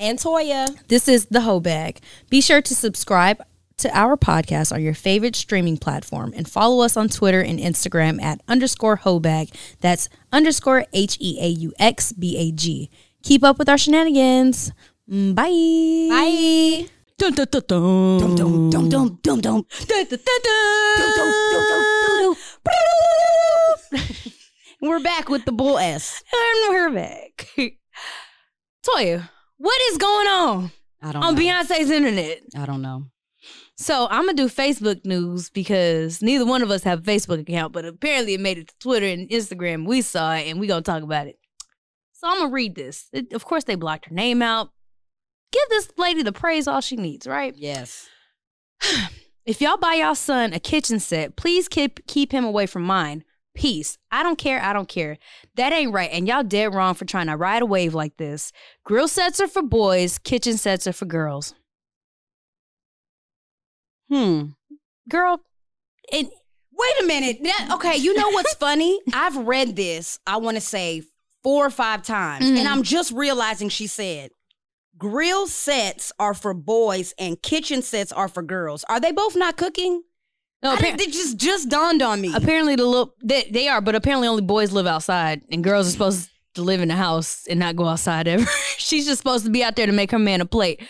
And Toya. This is the Heaux Bag. Be sure to subscribe to our podcast on your favorite streaming platform and follow us on Twitter and Instagram at underscore heauxbag. That's underscore H E A U X B A G. Keep up with our shenanigans. Mm, Bye. Bye. Dun, dun, dun, dun. Dum dum dum dum dum dum. Dun, dun, dun, dun. Dum, We're back with the bull S. And we're back. Toya, what is going on I don't on know. Beyonce's internet? I don't know. So I'm gonna do Facebook news because neither one of us have a Facebook account, but apparently it made it to Twitter and Instagram. We saw it and we gonna talk about it. So I'm gonna read this. It- of course, they blocked her name out. Give this lady the praise all she needs, right? Yes. If y'all buy y'all son a kitchen set, please keep keep him away from mine. Peace. I don't care. I don't care. That ain't right. And y'all dead wrong for trying to ride a wave like this. Grill sets are for boys. Kitchen sets are for girls. Hmm. Girl, and Wait a minute. That- okay, you know what's funny? I've read this, I want to say four or five times, Mhm. and I'm just realizing she said grill sets are for boys and kitchen sets are for girls. Are they both not cooking? No, I it just just dawned on me. apparently the little they, they are, but apparently only boys live outside and girls are supposed to live in the house and not go outside ever. She's just supposed to be out there to make her man a plate.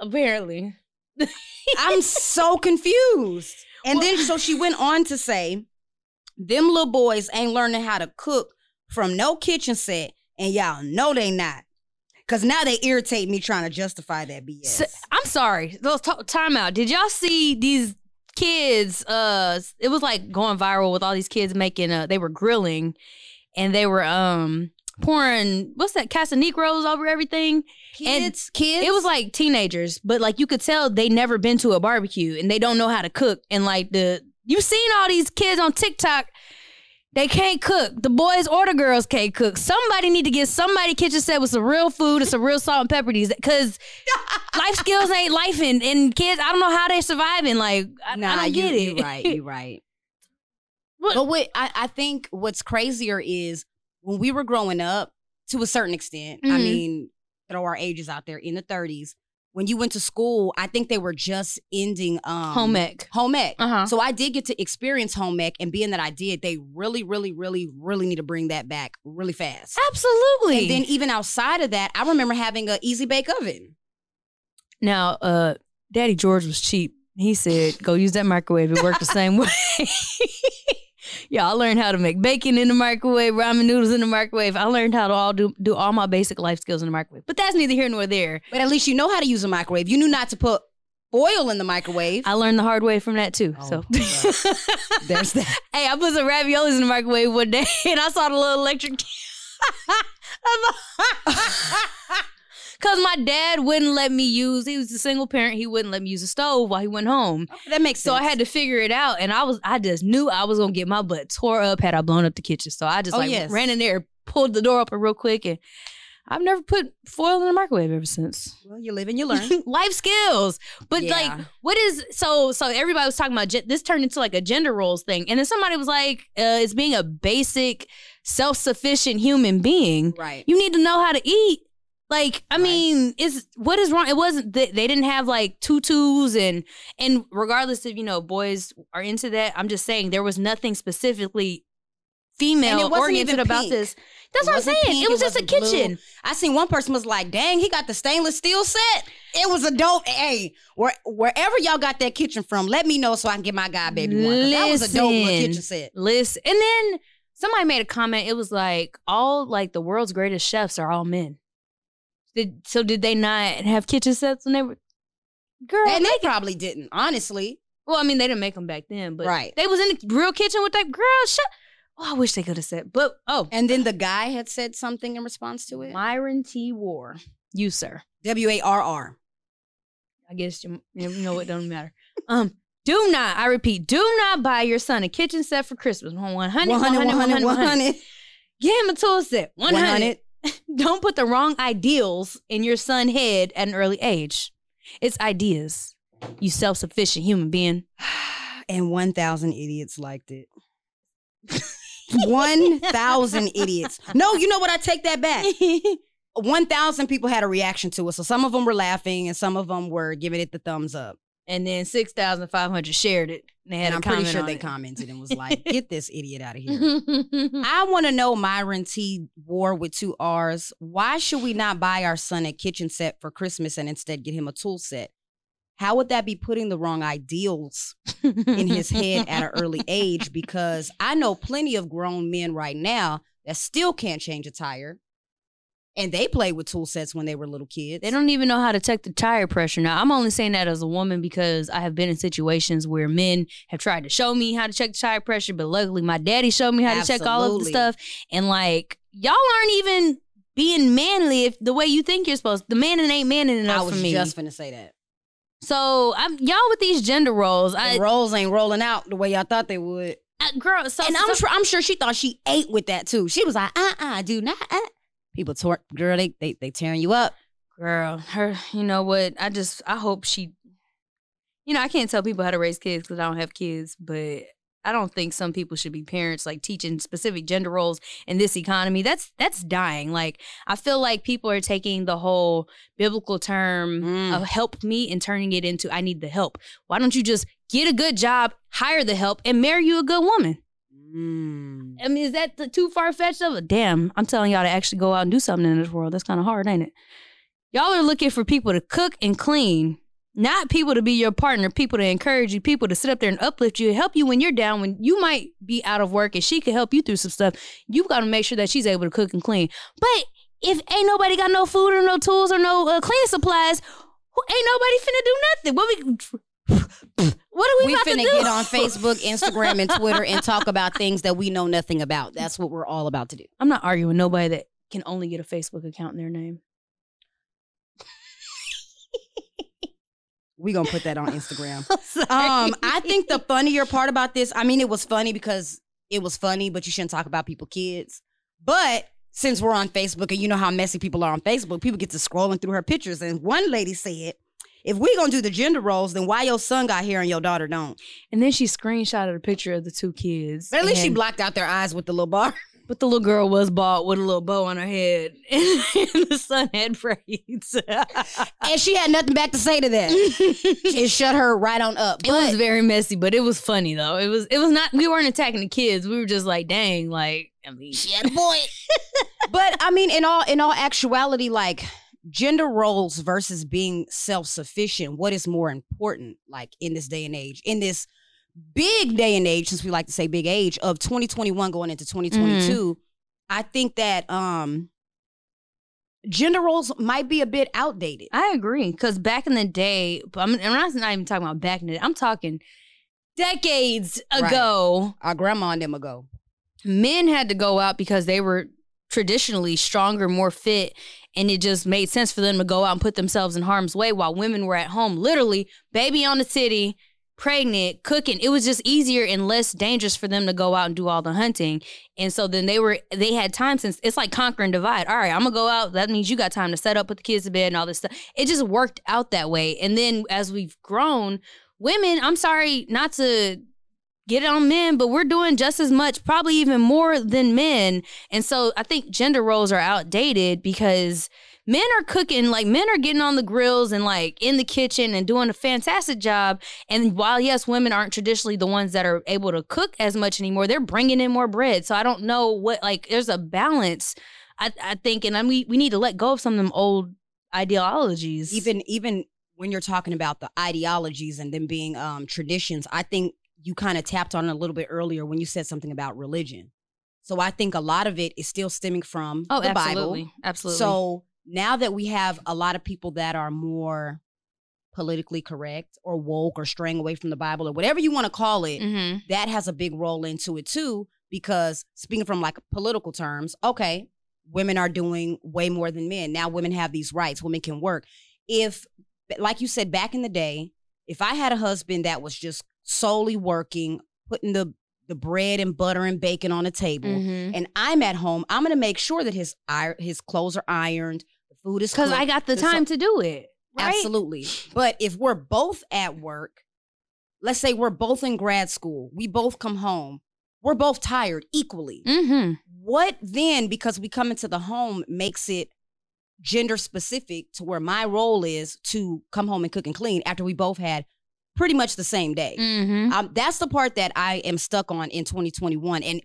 Apparently. I'm so confused. And then so she went on to say, them little boys ain't learning how to cook from no kitchen set, and y'all know they not. Cause now they irritate me trying to justify that BS. So, I'm sorry. Those t- time out. Did y'all see these kids? Uh, it was like going viral with all these kids making. Uh, they were grilling, and they were um pouring what's that Casanicros over everything. kids, kids. It was like teenagers, but like you could tell they never been to a barbecue and they don't know how to cook. And like the you've seen all these kids on TikTok, they can't cook. The boys or the girls can't cook. Somebody need to get somebody kitchen set with some real food and some real salt and pepper these because life skills ain't life and, and kids, I don't know how they surviving. Like I, nah, I don't you, get it. You right, you right. What- But what I, I think what's crazier is when we were growing up, to a certain extent. I Mhm. mean, throw our ages out there in the 30s. When you went to school, I think they were just ending um Home ec. Home ec. Uh-huh. So I did get to experience home ec, and being that I did, they really, really, really, really need to bring that back really fast. Absolutely. And then even outside of that, I remember having a easy bake oven. Now, uh, Daddy George was cheap. He said, "Go use that microwave. It worked the same way." yeah, I learned how to make bacon in the microwave, ramen noodles in the microwave. I learned how to all do do all my basic life skills in the microwave. But that's neither here nor there. But at least you know how to use a microwave. You knew not to put oil in the microwave. I learned the hard way from that too. Oh, so There's that. hey, I put some raviolis in the microwave one day, and I saw the little electric. Cause my dad wouldn't let me use. He was a single parent. He wouldn't let me use a stove while he went home. That makes So sense. I had to figure it out, and I was I just knew I was gonna get my butt tore up had I blown up the kitchen. So I just Oh, like yes. ran in there, pulled the door open real quick, and I've never put foil in the microwave ever since. Well, you live and you learn. Life skills, but Yeah. like, what is so? So everybody was talking about this turned into like a gender roles thing, and then somebody was like, uh, "It's being a basic, self sufficient human being. right. You need to know how to eat." Like, I Right. mean, is what is wrong? It wasn't they, they didn't have like tutus and and regardless if you know boys are into that, I'm just saying there was nothing specifically female And it wasn't oriented even about pink. this. That's It what I'm saying. pink, it was it just a wasn't blue. kitchen. I seen one person was like, "Dang, he got the stainless steel set." It was a dope. Hey, where, wherever y'all got that kitchen from, let me know so I can get my guy baby one. 'cause That was a dope kitchen set. Listen, and then somebody made a comment. It was like all like the world's greatest chefs are all men. Did so? Did they not have kitchen sets when they were? Girl, And they it- probably didn't, honestly. well, I mean, they didn't make them back then, but Right. they was in the real kitchen with that girl. Shut. Oh, I wish they could have said. But oh, And then the guy had said something in response to it. Myron T. War. You, sir. W A R R. I guess you, you know it doesn't matter. Um, do not, I repeat, do not buy your son a kitchen set for Christmas. 100, 100, 100, 100, 100. Get him a tool set. 100. 100. Don't put the wrong ideals in your son's head at an early age. It's ideas. You self-sufficient human being. And 1,000 idiots liked it. 1,000 idiots. No, you know what? I take that back. 1,000 people had a reaction to it. So some of them were laughing and some of them were giving it the thumbs up. And then 6,500 shared it. And they had and I'm pretty sure they it. commented and was like, get this idiot out of here. I want to know Myron T. War with two R's. Why should we not buy our son a kitchen set for Christmas and instead get him a tool set? How would that be putting the wrong ideals in his head at an early age? Because I know plenty of grown men right now that still can't change a tire. And they played with tool sets when they were little kids. They don't even know how to check the tire pressure. Now, I'm only saying that as a woman because I have been in situations where men have tried to show me how to check the tire pressure, but luckily my daddy showed me how Absolutely. to check all of the stuff. And like, y'all aren't even being manly if the way you think you're supposed. To. The man ain't manning enough I was for me. just gonna say that. So I'm y'all with these gender roles. The I, roles ain't rolling out the way y'all thought they would. Uh, girl, so and so, I'm sure I'm sure she thought she ate with that too. She was like, uh uh do not. Uh. People twerk, girl. They they they tearing you up, girl. Her, you know what? I just I hope she. You know, I can't tell people how to raise kids because I don't have kids, but I don't think some people should be parents like teaching specific gender roles in this economy. That's that's dying. Like I feel like people are taking the whole biblical term mm. of help me and turning it into I need the help. Why don't you just get a good job, hire the help, and marry you a good woman? Mm. I mean, is that too far fetched of a damn? I'm telling y'all to actually go out and do something in this world. That's kind of hard, ain't it? Y'all are looking for people to cook and clean not people to be your partner, people to encourage you, people to sit up there and uplift you, help you when you're down, when you might be out of work and she can help you through some stuff. You've got to make sure that she's able to cook and clean. But if ain't nobody got no food or no tools or no uh, cleaning supplies, ain't nobody finna do nothing. What we what are we, we finna get on Facebook, Instagram, and Twitter and talk about things that we know nothing about. That's what we're all about to do. I'm not arguing nobody that can only get a Facebook account in their name. we gonna put that on Instagram. um, I think the funnier part about this, I mean, it was funny because it was funny, but you shouldn't talk about people kids. But since we're on Facebook and you know how messy people are on Facebook, people get to scrolling through her pictures. And one lady said, if we gonna do the gender roles, then why your son got hair and your daughter don't? And then she screenshotted a picture of the two kids. But at least she blocked out their eyes with the little bar. But the little girl was bald with a little bow on her head, and the son had braids. and she had nothing back to say to that. it shut her right on up. But, it was very messy, but it was funny though. It was. It was not. We weren't attacking the kids. We were just like, dang, like I mean, she had a boy. but I mean, in all in all actuality, like gender roles versus being self sufficient. What is more important, like in this day and age, in this big day and age, since we like to say big age of 2021 going into 2022, mm. I think that um gender roles might be a bit outdated. I agree because back in the day, I'm, I'm, not even talking about back in the day. I'm talking decades ago. Right. Our grandma and them ago. Men had to go out because they were traditionally stronger, more fit, and it just made sense for them to go out and put themselves in harm's way while women were at home, literally baby on the city, pregnant, cooking, it was just easier and less dangerous for them to go out and do all the hunting. And so then they were they had time since it's like conquer and divide. All right, I'm gonna go out. That means you got time to set up, put the kids to bed and all this stuff. It just worked out that way. And then as we've grown, women, I'm sorry not to get it on men, but we're doing just as much, probably even more than men. And so I think gender roles are outdated because men are cooking, like men are getting on the grills and like in the kitchen and doing a fantastic job. And while yes, women aren't traditionally the ones that are able to cook as much anymore, they're bringing in more bread. So I don't know what like there's a balance. I, I think, and I mean, we need to let go of some of them old ideologies. Even even when you're talking about the ideologies and them being um, traditions, I think you kind of tapped on a little bit earlier when you said something about religion. So I think a lot of it is still stemming from oh, the absolutely. Bible. Absolutely. So now that we have a lot of people that are more politically correct or woke or straying away from the Bible or whatever you want to call it, mm-hmm. that has a big role into it too. Because speaking from like political terms, okay, women are doing way more than men. Now women have these rights. Women can work. If, like you said, back in the day, if I had a husband that was just solely working, putting the the bread and butter and bacon on the table, Mhm. and I'm at home, I'm gonna make sure that his his clothes are ironed, the food is Because. I got the the so- time to do it. Right? Absolutely. But if we're both at work, let's say we're both in grad school, we both come home, we're both tired equally. Mm-hmm. What then, because we come into the home, makes it gender specific to where my role is to come home and cook and clean after we both had pretty much the same day? Mm-hmm. Um, that's the part that I am stuck on in 2021. And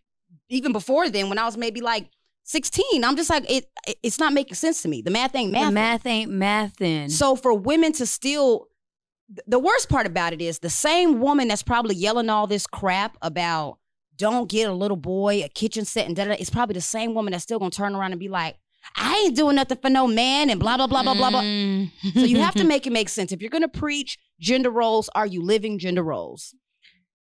even before then, when I was maybe like 16, I'm just like, it, it- it's not making sense to me. The math ain't math. The math ain't mathin'. So for women to still, the worst part about it is the same woman that's probably yelling all this crap about don't get a little boy a kitchen set and da da. It's probably the same woman that's still gonna turn around and be like, I ain't doing nothing for no man and blah blah blah blah blah blah. Mm. So you have to make it make sense. If you're gonna preach gender roles, are you living gender roles?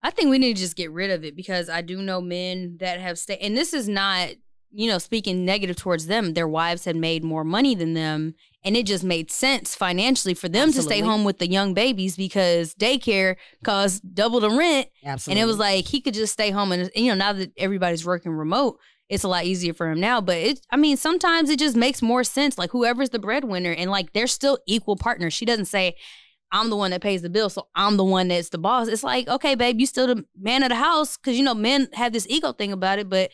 I think we need to just get rid of it because I do know men that have stayed, and this is not, you know, speaking negative towards them. Their wives had made more money than them, and it just made sense financially for them to stay home with the young babies because daycare cost double the rent, Absolutely. and it was like he could just stay home. And you know, now that everybody's working remote, it's a lot easier for him now. But it, I mean, sometimes it just makes more sense. Like whoever's the breadwinner, and like they're still equal partners. She doesn't say. I'm the one that pays the bill, so I'm the one that's the boss. It's like, okay, babe, you still the man of the house because you know men have this ego thing about it, but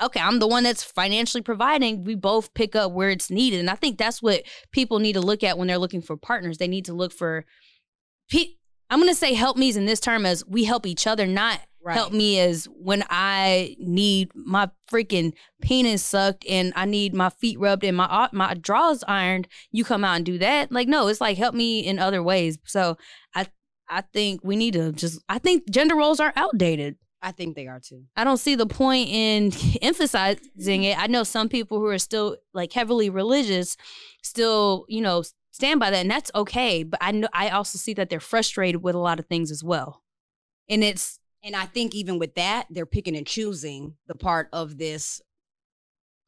okay, I'm the one that's financially providing. We both pick up where it's needed, and I think that's what people need to look at when they're looking for partners. They need to look for. I'm gonna say help me's in this term as we help each other, not Right. help me as when I need my freaking penis sucked and I need my feet rubbed and my uh, my drawers ironed. You come out and do that. Like no, it's like help me in other ways. So I I think we need to just. I think gender roles are outdated. I think they are too. I don't see the point in emphasizing it. I know some people who are still like heavily religious still, you know, stand by that and that's okay, but I know I also see that they're frustrated with a lot of things as well. And it's And I think even with that, they're picking and choosing the part of this.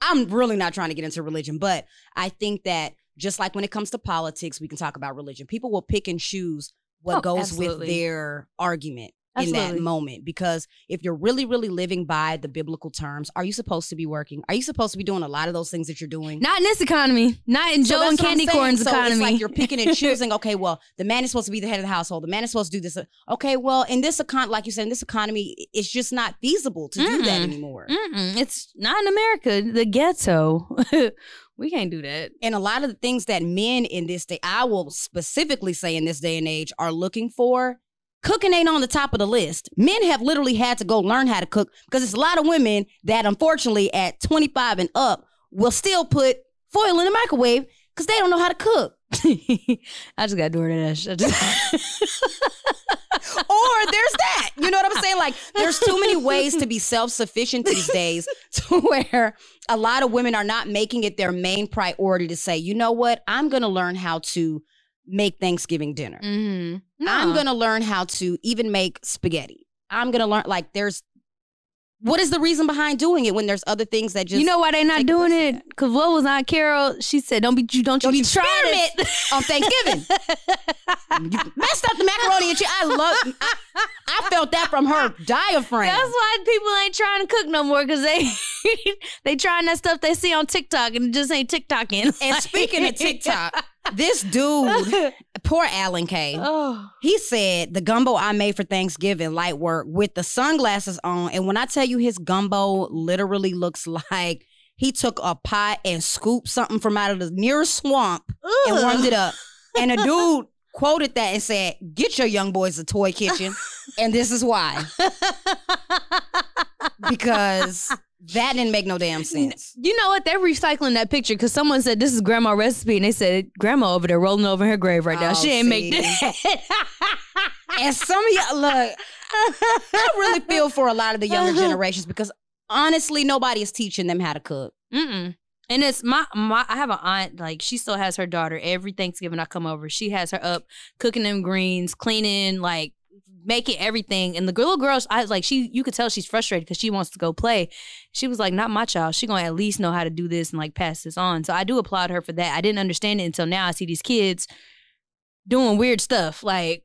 I'm really not trying to get into religion, but I think that just like when it comes to politics, we can talk about religion. People will pick and choose what Oh, goes with their argument in that moment. Because if you're really, really living by the biblical terms, are you supposed to be working? Are you supposed to be doing a lot of those things that you're doing? not in this economy, not in So Joe and that's what I'm Candy. Corn's so economy. It's like you're picking and choosing. Okay, well, the man is supposed to be the head of the household. The man is supposed to do this. Okay, well, in this econ, like you said, in this economy, it's just not feasible to do that anymore. Mm-mm, it's not in America, the ghetto. we can't do that. And a lot of the things that men in this day, I will specifically say in this day and age, are looking for. Cooking ain't on the top of the list. Men have literally had to go learn how to cook because it's a lot of women that, unfortunately, at 25 and up, will still put foil in the microwave because they don't know how to cook. I just got DoorDash. I just- or there's that. You know what I'm saying? Like, there's too many ways to be self sufficient these days to where a lot of women are not making it their main priority to say, you know what? I'm going to learn how to make Thanksgiving dinner. Mhm. I'm going to learn how to even make spaghetti. I'm going to learn, like, there's what is the reason behind doing it when there's other things that just you know why they not doing it? Cause what was Aunt Carol? She said, "Don't be you don't you Don't be trying it." on Thanksgiving. you messed up the macaroni and cheese. I love. I, I felt that from her diaphragm. That's why people ain't trying to cook no more because they they trying that stuff they see on TikTok and it just ain't TikToking. And speaking of TikTok, this dude, poor Alan K. oh, He said the gumbo I made for Thanksgiving, light work, with the sunglasses on. And when I tell you his gumbo literally looks like he took a pot and scooped something from out of the nearest swamp and warmed it up. And a dude quoted that and said, Get your young boys a toy kitchen. and this is why. Because that didn't make no damn sense. You know what? They're recycling that picture because someone said this is grandma recipe, and they said grandma over there rolling over her grave right now. Oh, she ain't make see. that. And some of y'all, look, I really feel for a lot of the younger generations because honestly, nobody is teaching them how to cook. Mm-mm. And it's my my. I have an aunt like she still has her daughter every Thanksgiving. I come over, she has her up cooking them greens, cleaning like making everything. And the little girl, I like she. You could tell she's frustrated because she wants to go play. She was like, "Not my child. She gonna at least know how to do this and like pass this on." So I do applaud her for that. I didn't understand it until now. I see these kids doing weird stuff like.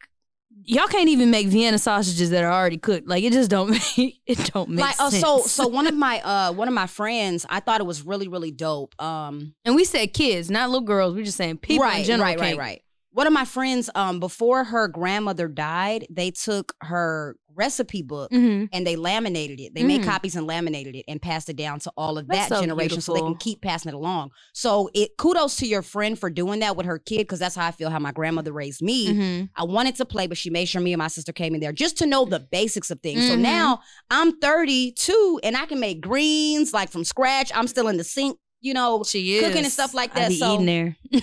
Y'all can't even make Vienna sausages that are already cooked. Like it just don't make it don't make like, uh, sense. so so one of my uh one of my friends, I thought it was really really dope. Um, and we said kids, not little girls. We're just saying people right, in general. right, right, right. One of my friends, um, before her grandmother died, they took her recipe book Mhm. and they laminated it. They made Mhm. copies and laminated it and passed it down to all of That's that so generation so they can keep passing it along. So it kudos to your friend for doing that with her kid because that's how I feel how my grandmother raised me. Mhm. I wanted to play, but she made sure me and my sister came in there just to know the basics of things. So Mhm. now I'm 32 and I can make greens like from scratch. I'm still in the sink, you know. She is Cooking and stuff like I that, be so- eating there.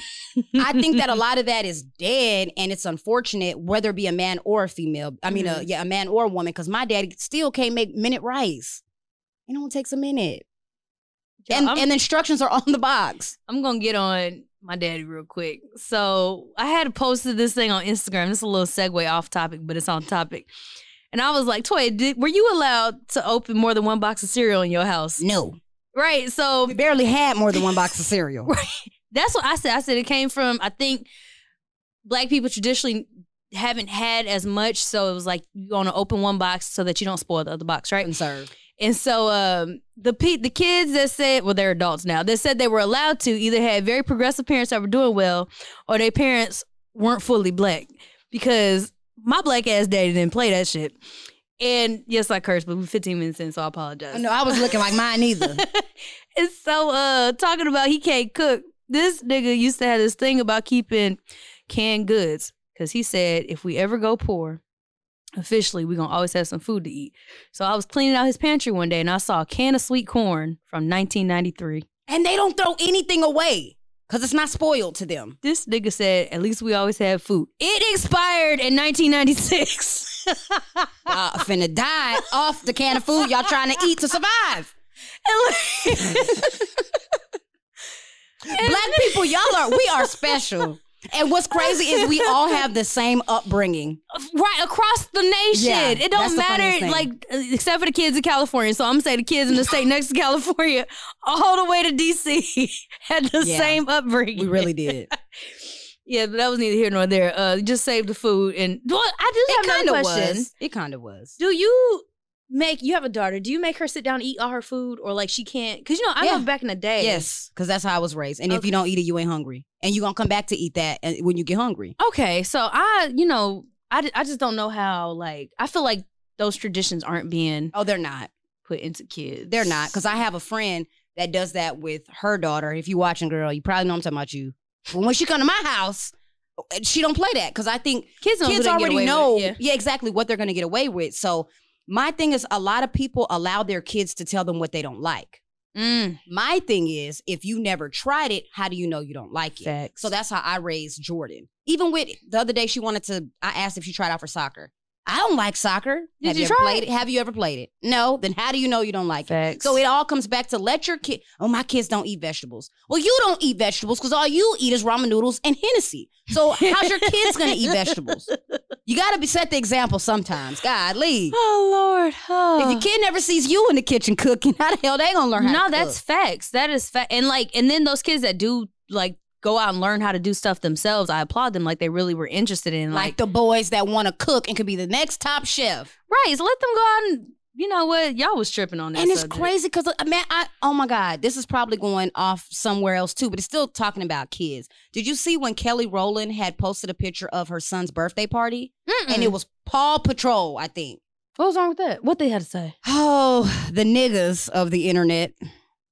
I think that a lot of that is dead, and it's unfortunate, whether it be a man or a female. I mean, uh, Mhm. yeah, a man or a woman, because my daddy still can't make minute rice. you It only takes a minute, Yo, and I'm, and the instructions are on the box. I'm gonna get on my daddy real quick. So I had posted this thing on Instagram. It's a little segue off topic, but it's on topic. And I was like, Toy, did, were you allowed to open more than one box of cereal in your house? No, Right. So we barely had more than one box of cereal. Right. that's what I said. I said it came from, I think black people traditionally haven't had as much. So it was like you want to open one box so that you don't spoil the other box, right? And serve. And so um, the pe- the kids that said, well, they're adults now. That said they were allowed to either had very progressive parents that were doing well, or their parents weren't fully black. Because my black ass daddy didn't play that shit. And yes, I cursed, but we're 15 minutes in, so I apologize. No, I was looking like mine either. and so uh talking about he can't cook, this nigga used to have this thing about keeping canned goods. Cause he said if we ever go poor, officially we're gonna always have some food to eat. So I was cleaning out his pantry one day and I saw a can of sweet corn from 1993. and they don't throw anything away because it's not spoiled to them. This nigga said, at least we always have food. It expired in 1996. Uh, finna die off the can of food y'all trying to eat to survive. Black people, y'all are we are special. And what's crazy is we all have the same upbringing. right across the nation. Yeah, it don't matter, like except for the kids in California. So I'm gonna say the kids in the state next to California, all the way to DC, had the Yeah, same upbringing. We really did. Yeah, but that was neither here nor there. Uh, just save the food and well, I It have kind another of question. was. It kind of was. Do you make you have a daughter? Do you make her sit down and eat all her food, or like she can't? Because you know, I Yeah. know back in the day. Yes, because that's how I was raised. And if you don't eat it, you ain't hungry. And you gonna come back to eat that when you get hungry. Okay, so I, you know, I, I just don't know how. Like, I feel like those traditions aren't being Oh, they're not. put into kids. They're not. Because I have a friend that does that with her daughter. If you watching, girl, you probably know I'm talking about you. When she come to my house, she don't play that because I think kids, kids they can get already know, with, yeah. exactly what they're going to get away with. So my thing is, a lot of people allow their kids to tell them what they don't like. Mm, My thing is, if you never tried it, how do you know you don't like it? facts. So that's how I raised Jordan. Even with the other day, she wanted to. I asked if she tried out for soccer. I don't like soccer. Did Have you ever try played it? Have you ever played it? No. Then how do you know you don't like it? So it all comes back to let your kid. Oh, my kids don't eat vegetables. Well, you don't eat vegetables because all you eat is ramen noodles and Hennessy. So how's your kids gonna eat vegetables? You gotta be set the example sometimes. God, leave. Oh Lord. Oh. If your kid never sees you in the kitchen cooking, how the hell they gonna learn how to? no, that's cook? facts. That is fact. And like, and then those kids that do like go out and learn how to do stuff themselves, I applaud them. Like they really were interested in like, like, the boys that want to cook and could be the next top chef. right. So let them go out and you know what y'all was tripping on that. and it's crazy because uh, man, I oh my god, this is probably going off somewhere else too, but it's still talking about kids. Did you see when Kelly Rowland had posted a picture of her son's birthday party, Mm-mm. and it was Paw Patrol, I think. what was wrong with that? What they had to say? Oh, the niggas of the internet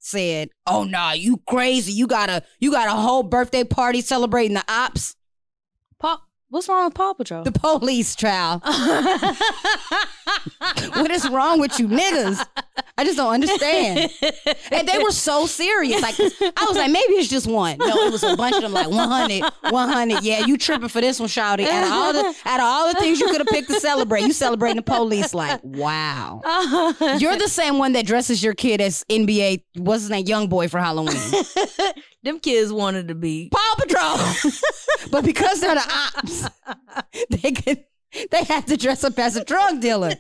said, "Oh nah, you crazy? You got a you got a whole birthday party celebrating the ops, Paw. What's wrong with Paw Patrol? the police trial. what is wrong with you niggas? I just don't understand." And they were so serious. Like I was like, maybe it's just one. No, it was a bunch of them. Like 100, 100. Yeah, you tripping for this one, Shouty. Out of all the out of all the things you could have picked to celebrate, you celebrating the police. Like wow. Uh-huh. You're the same one that dresses your kid as NBA. What's his name? YoungBoy for Halloween. Them kids wanted to be. Paw Patrol. but because they're the ops, they can they had to dress up as a drug dealer.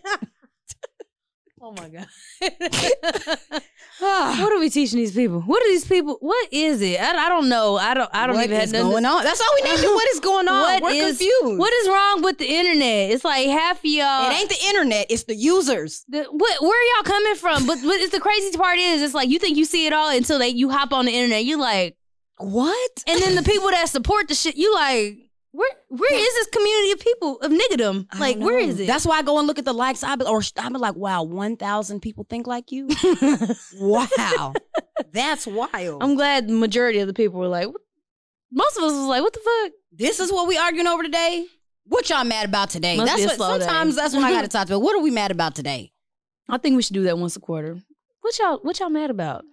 Oh my god. what are we teaching these people? What are these people? What is it? I, I don't know. I don't. I don't What even have is nothing- going on? That's all we need to know. What is going on? What We're is- confused. What is wrong with the internet? It's like half of y'all. it ain't the internet. It's the users. the, what, where are y'all coming from? But what is the crazy part is, it's like you think you see it all until they you hop on the internet. You like, What? and then the people that support the shit, you like, where where is this community of people of niggadom? I Like, where is it? That's why I go and look at the likes. I be, or I be like, wow, one thousand people think like you. wow, that's wild. I'm glad the majority of the people were like, what? most of us was like, what the fuck? this is what we arguing over today. What y'all mad about today? Must that's what. slow day. Sometimes that's when I got to talk to. What are we mad about today? I think we should do that once a quarter. What y'all what y'all mad about?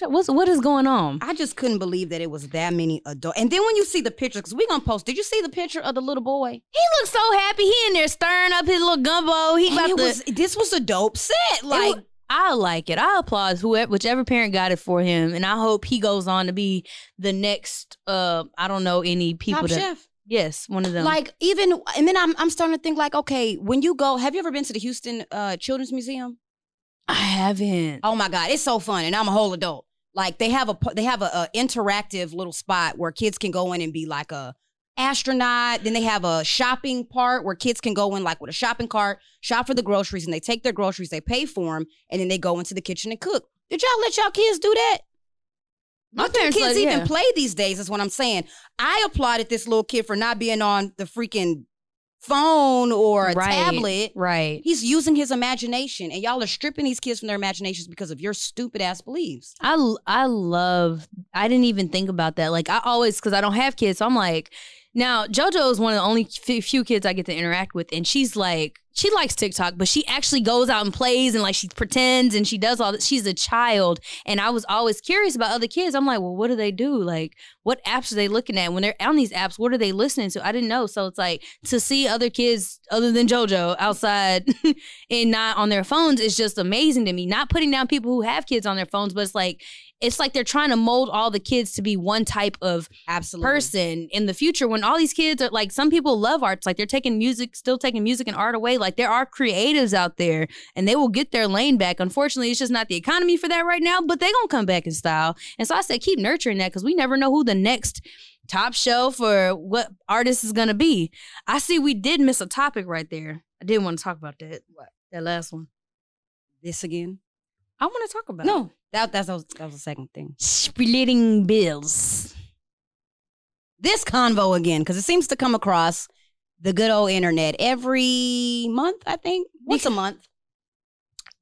What's what is going on? I just couldn't believe that it was that many adults. And then when you see the picture, because we gonna post. Did you see the picture of the little boy? He looks so happy. He in there stirring up his little gumbo. He And about to. was. This was a dope set. Like wa- I like it. I applaud whoever, whichever parent got it for him, and I hope he goes on to be the next. Uh, I don't know any people Top that. Chef. Yes, one of them. Like even, and then I'm I'm starting to think like, okay, when you go, have you ever been to the Houston uh, Children's Museum? I haven't. Oh my God, it's so fun, and I'm a whole adult. Like they have a they have a, a interactive little spot where kids can go in and be like a astronaut. Then they have a shopping part where kids can go in like with a shopping cart, shop for the groceries, and they take their groceries, they pay for them, and then they go into the kitchen and cook. Did y'all let y'all kids do that? My do kids let- even yeah. play these days? Is what I'm saying. I applauded this little kid for not being on the freaking phone or a Right. tablet. Right. He's using his imagination, and y'all are stripping these kids from their imaginations because of your stupid ass beliefs. I I love. I didn't even think about that. Like I always, because I don't have kids, so I'm like, now JoJo is one of the only few kids I get to interact with, and she's like, she likes TikTok, but she actually goes out and plays and like she pretends and she does all that. She's a child, and I was always curious about other kids. I'm like, well, what do they do? Like, what apps are they looking at when they're on these apps? What are they listening to? I didn't know. So it's like to see other kids other than JoJo outside and not on their phones is just amazing to me. Not putting down people who have kids on their phones, but it's like it's like they're trying to mold all the kids to be one type of Absolutely. person in the future when all these kids are like some people love arts like they're taking music still taking music and art away like there are creatives out there and they will get their lane back unfortunately it's just not the economy for that right now but they gonna come back in style and so i said keep nurturing that because we never know who the next top shelf or what artist is gonna be i see we did miss a topic right there i didn't want to talk about that What? that last one This again? I want to talk about No, that that's that was, that was the second thing. splitting bills This convo again because it seems to come across the good old internet every month. I think once a month.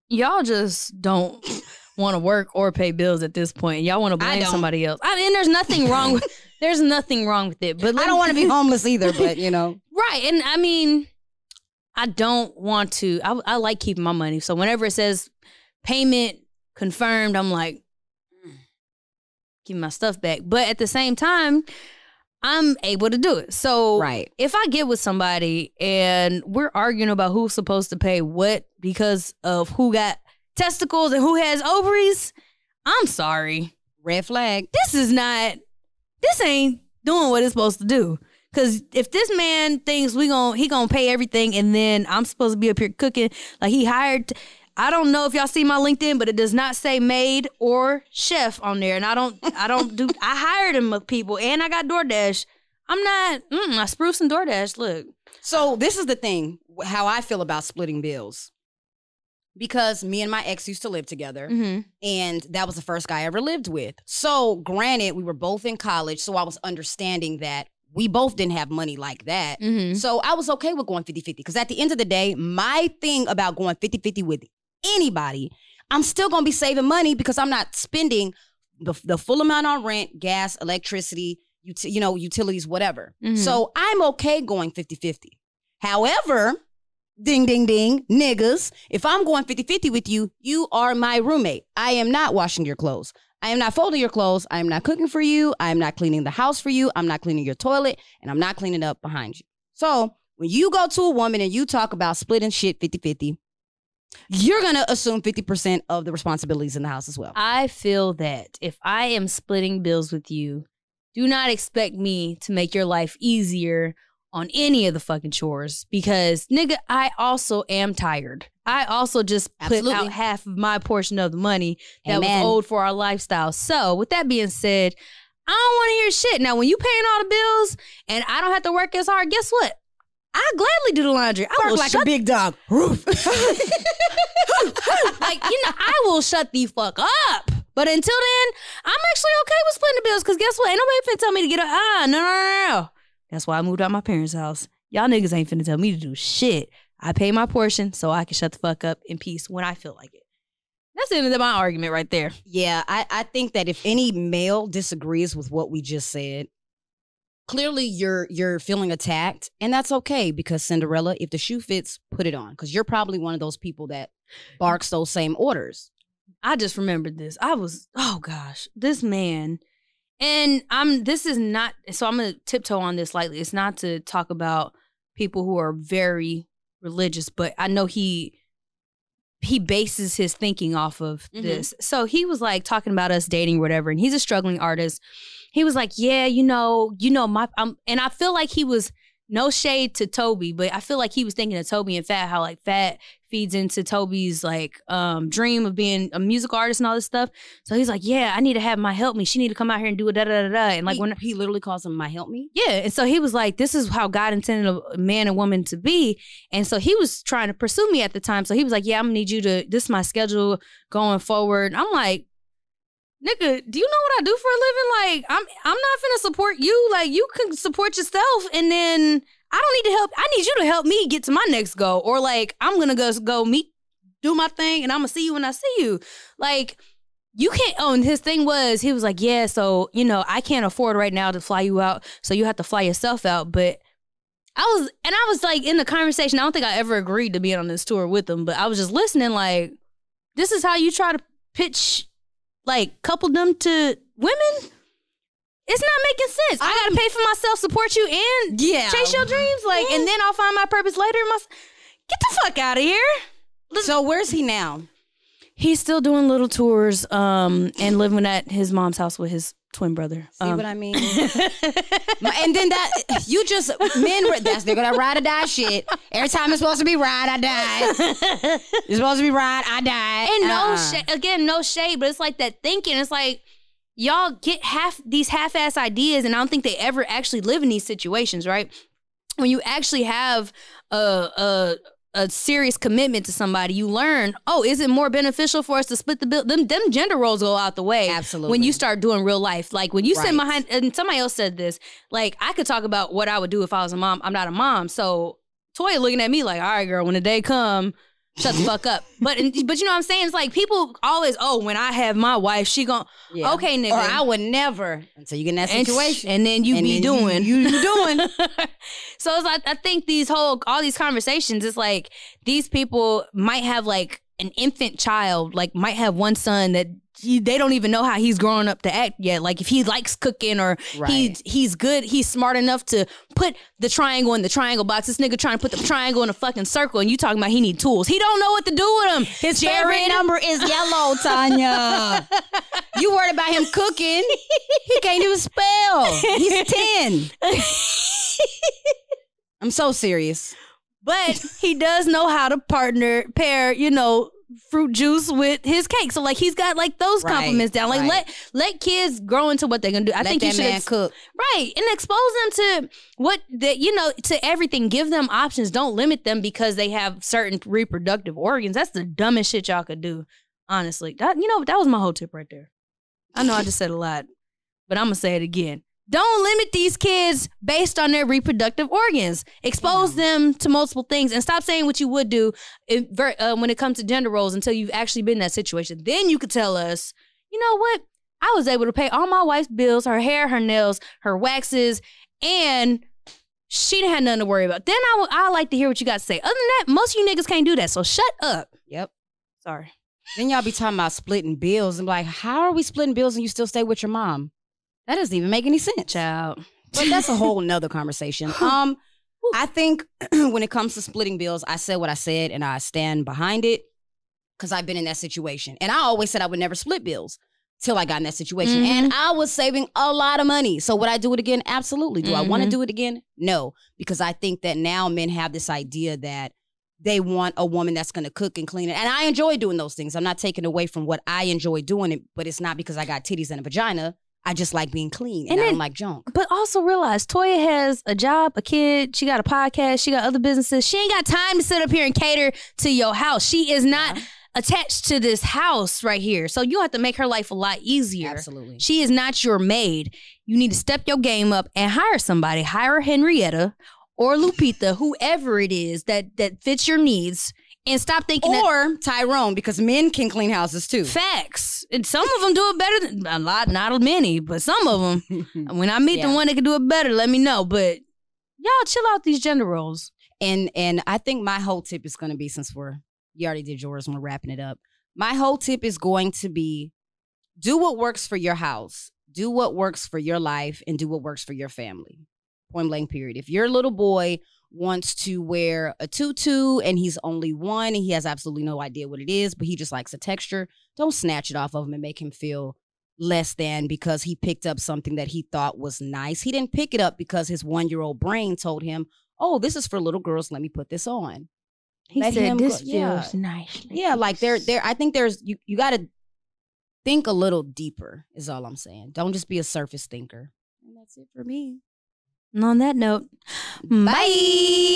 y'all just don't want to work or pay bills at this point. Y'all want to I blame somebody else. I mean, there's nothing wrong with there's nothing wrong with it. But I don't want to be homeless either, but you know, right. And I mean, I don't want to. I, I like keeping my money. So whenever it says payment confirmed, I'm like, mm, give my stuff back. But at the same time, I'm able to do it. So right? if I get with somebody and we're arguing about who's supposed to pay what because of who got testicles and who has ovaries, I'm sorry. Red flag. This is not this ain't doing what it's supposed to do. Cause if this man thinks we gon' he gonna pay everything and then I'm supposed to be up here cooking, like he hired I don't know if y'all see my LinkedIn, but it does not say maid or chef on there. And I don't I don't do I hired him with people and I got DoorDash. I'm not mm, I spruce and DoorDash. Look. So this is the thing: how I feel about splitting bills. Because me and my ex used to live together, Mm-hmm. and that was the first guy I ever lived with. So, granted, we were both in college, so I was understanding that we both didn't have money like that. Mm-hmm. So I was okay with going 50 50 because at the end of the day, my thing about going 50 50 with anybody, I'm still going to be saving money because I'm not spending the, the full amount on rent, gas, electricity, uti- you know, utilities, whatever. Mhm. So I'm okay going 50 50. However, ding, ding, ding, niggas, if I'm going 50 50 with you, you are my roommate. I am not washing your clothes. I am not folding your clothes. I am not cooking for you. I am not cleaning the house for you. I'm not cleaning your toilet. And I'm not cleaning up behind you. So when you go to a woman and you talk about splitting shit 50 50, you're going to assume 50% of the responsibilities in the house as well. I feel that if I am splitting bills with you, do not expect me to make your life easier on any of the fucking chores because nigga, I also am tired. I also just put Absolutely. out half of my portion of the money that Amen. was owed for our lifestyle. So, with that being said, I don't want to hear shit. Now, when you paying all the bills and I don't have to work as hard, guess what? I gladly do the laundry. I will like shut big dog. Roof. like you know, I will shut the fuck up. But until then, I'm actually okay with splitting the bills because guess what? Ain't nobody finna tell me to get a ah no no no no. That's why I moved out my parents' house. Y'all niggas ain't finna tell me to do shit. I pay my portion so I can shut the fuck up in peace when I feel like it. That's the end of my argument right there. Yeah, I, I think that if any male disagrees with what we just said, clearly you're you're feeling attacked, and that's okay because Cinderella, if the shoe fits, put it on. Because you're probably one of those people that barks those same orders. I just remembered this. I was oh gosh, this man, and I'm this is not so I'm gonna tiptoe on this lightly. It's not to talk about people who are very religious, but I know he he bases his thinking off of Mhm. this. So he was like talking about us dating, or whatever, and he's a struggling artist. He was like, "Yeah, you know, you know my," um, and I feel like he was no shade to Toby, but I feel like he was thinking of Toby and Fat, how like Fat feeds into Toby's like um dream of being a musical artist and all this stuff. So he's like, "Yeah, I need to have my help me. She need to come out here and do a Da da da da. And like he, when he literally calls him my help me. yeah, and so he was like, "This is how God intended a man and woman to be," and so he was trying to pursue me at the time. So he was like, "Yeah, I'm gonna need you to. This is my schedule going forward." And I'm like, "Nigga, do you know what I do for a living? Like, I'm I'm not gonna support you. Like, you can support yourself, and then I don't need to help. I need you to help me get to my next goal, or like I'm gonna go go meet, do my thing, and I'm gonna see you when I see you. Like." You can't. Oh, and his thing was, he was like, "Yeah, so you know, I can't afford right now to fly you out, so you have to fly yourself out." But I was, and I was like in the conversation. I don't think I ever agreed to being on this tour with him, but I was just listening. Like, this is how you try to pitch, like, couple them to women. It's not making sense. I gotta pay for myself, support you, and Yeah. chase your dreams. Like, and then I'll find my purpose later. My, get the fuck out of here. So where's he now? He's still doing little tours, um, and living at his mom's house with his twin brother. See Um, what I mean? and then that you just men that's they're gonna ride or die shit. Every time it's supposed to be ride, I die. It's supposed to be ride, I die. and no Uh-uh. shade again no shade but it's like that thinking it's like y'all get half these half-ass ideas and i don't think they ever actually live in these situations right when you actually have a a a serious commitment to somebody, you learn, oh, is it more beneficial for us to split the bill? Them, them gender roles go out the way. Absolutely. When you start doing real life. Like when you sit Right. behind, and somebody else said this, like I could talk about what I would do if I was a mom. I'm not a mom. So Toya looking at me like, all right, girl, when the day come, shut the mm-hmm. fuck up. But but you know what I'm saying? It's like people always, oh, when I have my wife, she gon' Yeah. okay, nigga. Or I would never until you get in that and, situation. and then you And be then doing. You, you doing. so it's like I think these whole all these conversations, it's like these people might have like an infant child, like might have one son that he, they don't even know how he's growing up to act yet. Like if he likes cooking or he he's good, he's smart enough to put the triangle in the triangle box. This nigga trying to put the triangle in a fucking circle, and you talking about he need tools. He don't know what to do with them. His favorite number is yellow, Tanya. you worried about him cooking. He can't even spell. He's 10. I'm so serious. but he does know how to partner pair you know fruit juice with his cake. So like he's got like those Right, compliments down. Like right. let let kids grow into what they're gonna do. I Let think you should ex- cook. right. And expose them to what that you know to everything. Give them options. Don't limit them because they have certain reproductive organs. That's the dumbest shit y'all could do honestly. That you know that was my whole tip right there. I know i just said a lot but i'm gonna say it again don't limit these kids based on their reproductive organs. Expose them to multiple things and stop saying what you would do if, uh, when it comes to gender roles until you've actually been in that situation. Then you could tell us, you know what? I was able to pay all my wife's bills, her hair, her nails, her waxes, and she didn't have nothing to worry about. Then I would I like to hear what you got to say. Other than that, most of you niggas can't do that. So shut up. Yep. Sorry. Then y'all be talking about splitting bills and like, how are we splitting bills and you still stay with your mom? That doesn't even make any sense. Child. But that's a whole nother conversation. Um, I think when it comes to splitting bills, I said what I said and I stand behind it because I've been in that situation. And I always said I would never split bills. till I got in that situation. Mhm. And I was saving a lot of money. So would I do it again? Absolutely. Do I want to do it again? No, because I think that now men have this idea that they want a woman that's going to cook and clean it. And I enjoy doing those things. I'm not taking away from what I enjoy doing it, but it's not because I got titties and a vagina. I just like being clean and, And I then- don't like junk. But also realize Toya has a job, a kid, she got a podcast, she got other businesses. She ain't got time to sit up here and cater to your house. She is not Yeah. attached to this house right here. So you have to make her life a lot easier. Absolutely. She is not your maid. You need to step your game up and hire somebody. Hire Henrietta or Lupita, whoever it is that that fits your needs, and stop thinking that Or Tyrone, because men can clean houses too. facts. And some of them do it better than a lot, not many, but some of them. When I meet the one that can do it better, let me know. But y'all chill out these gender roles. and and I think my whole tip is going to be since we're you already did yours and we're wrapping it up. My whole tip is going to be do what works for your house, do what works for your life, and do what works for your family. Point blank. Period. If your little boy wants to wear a tutu and he's only one and he has absolutely no idea what it is, but he just likes the texture, don't snatch it off of him and make him feel less than because he picked up something that he thought was nice. He didn't pick it up because his one year old brain told him, oh, this is for little girls. Let me put this on. He Let said this go- yeah. feels nice. Yeah, like there, there. I think there's you. You got to think a little deeper. Is all I'm saying. Don't just be a surface thinker. And that's it for me. And on that note, bye.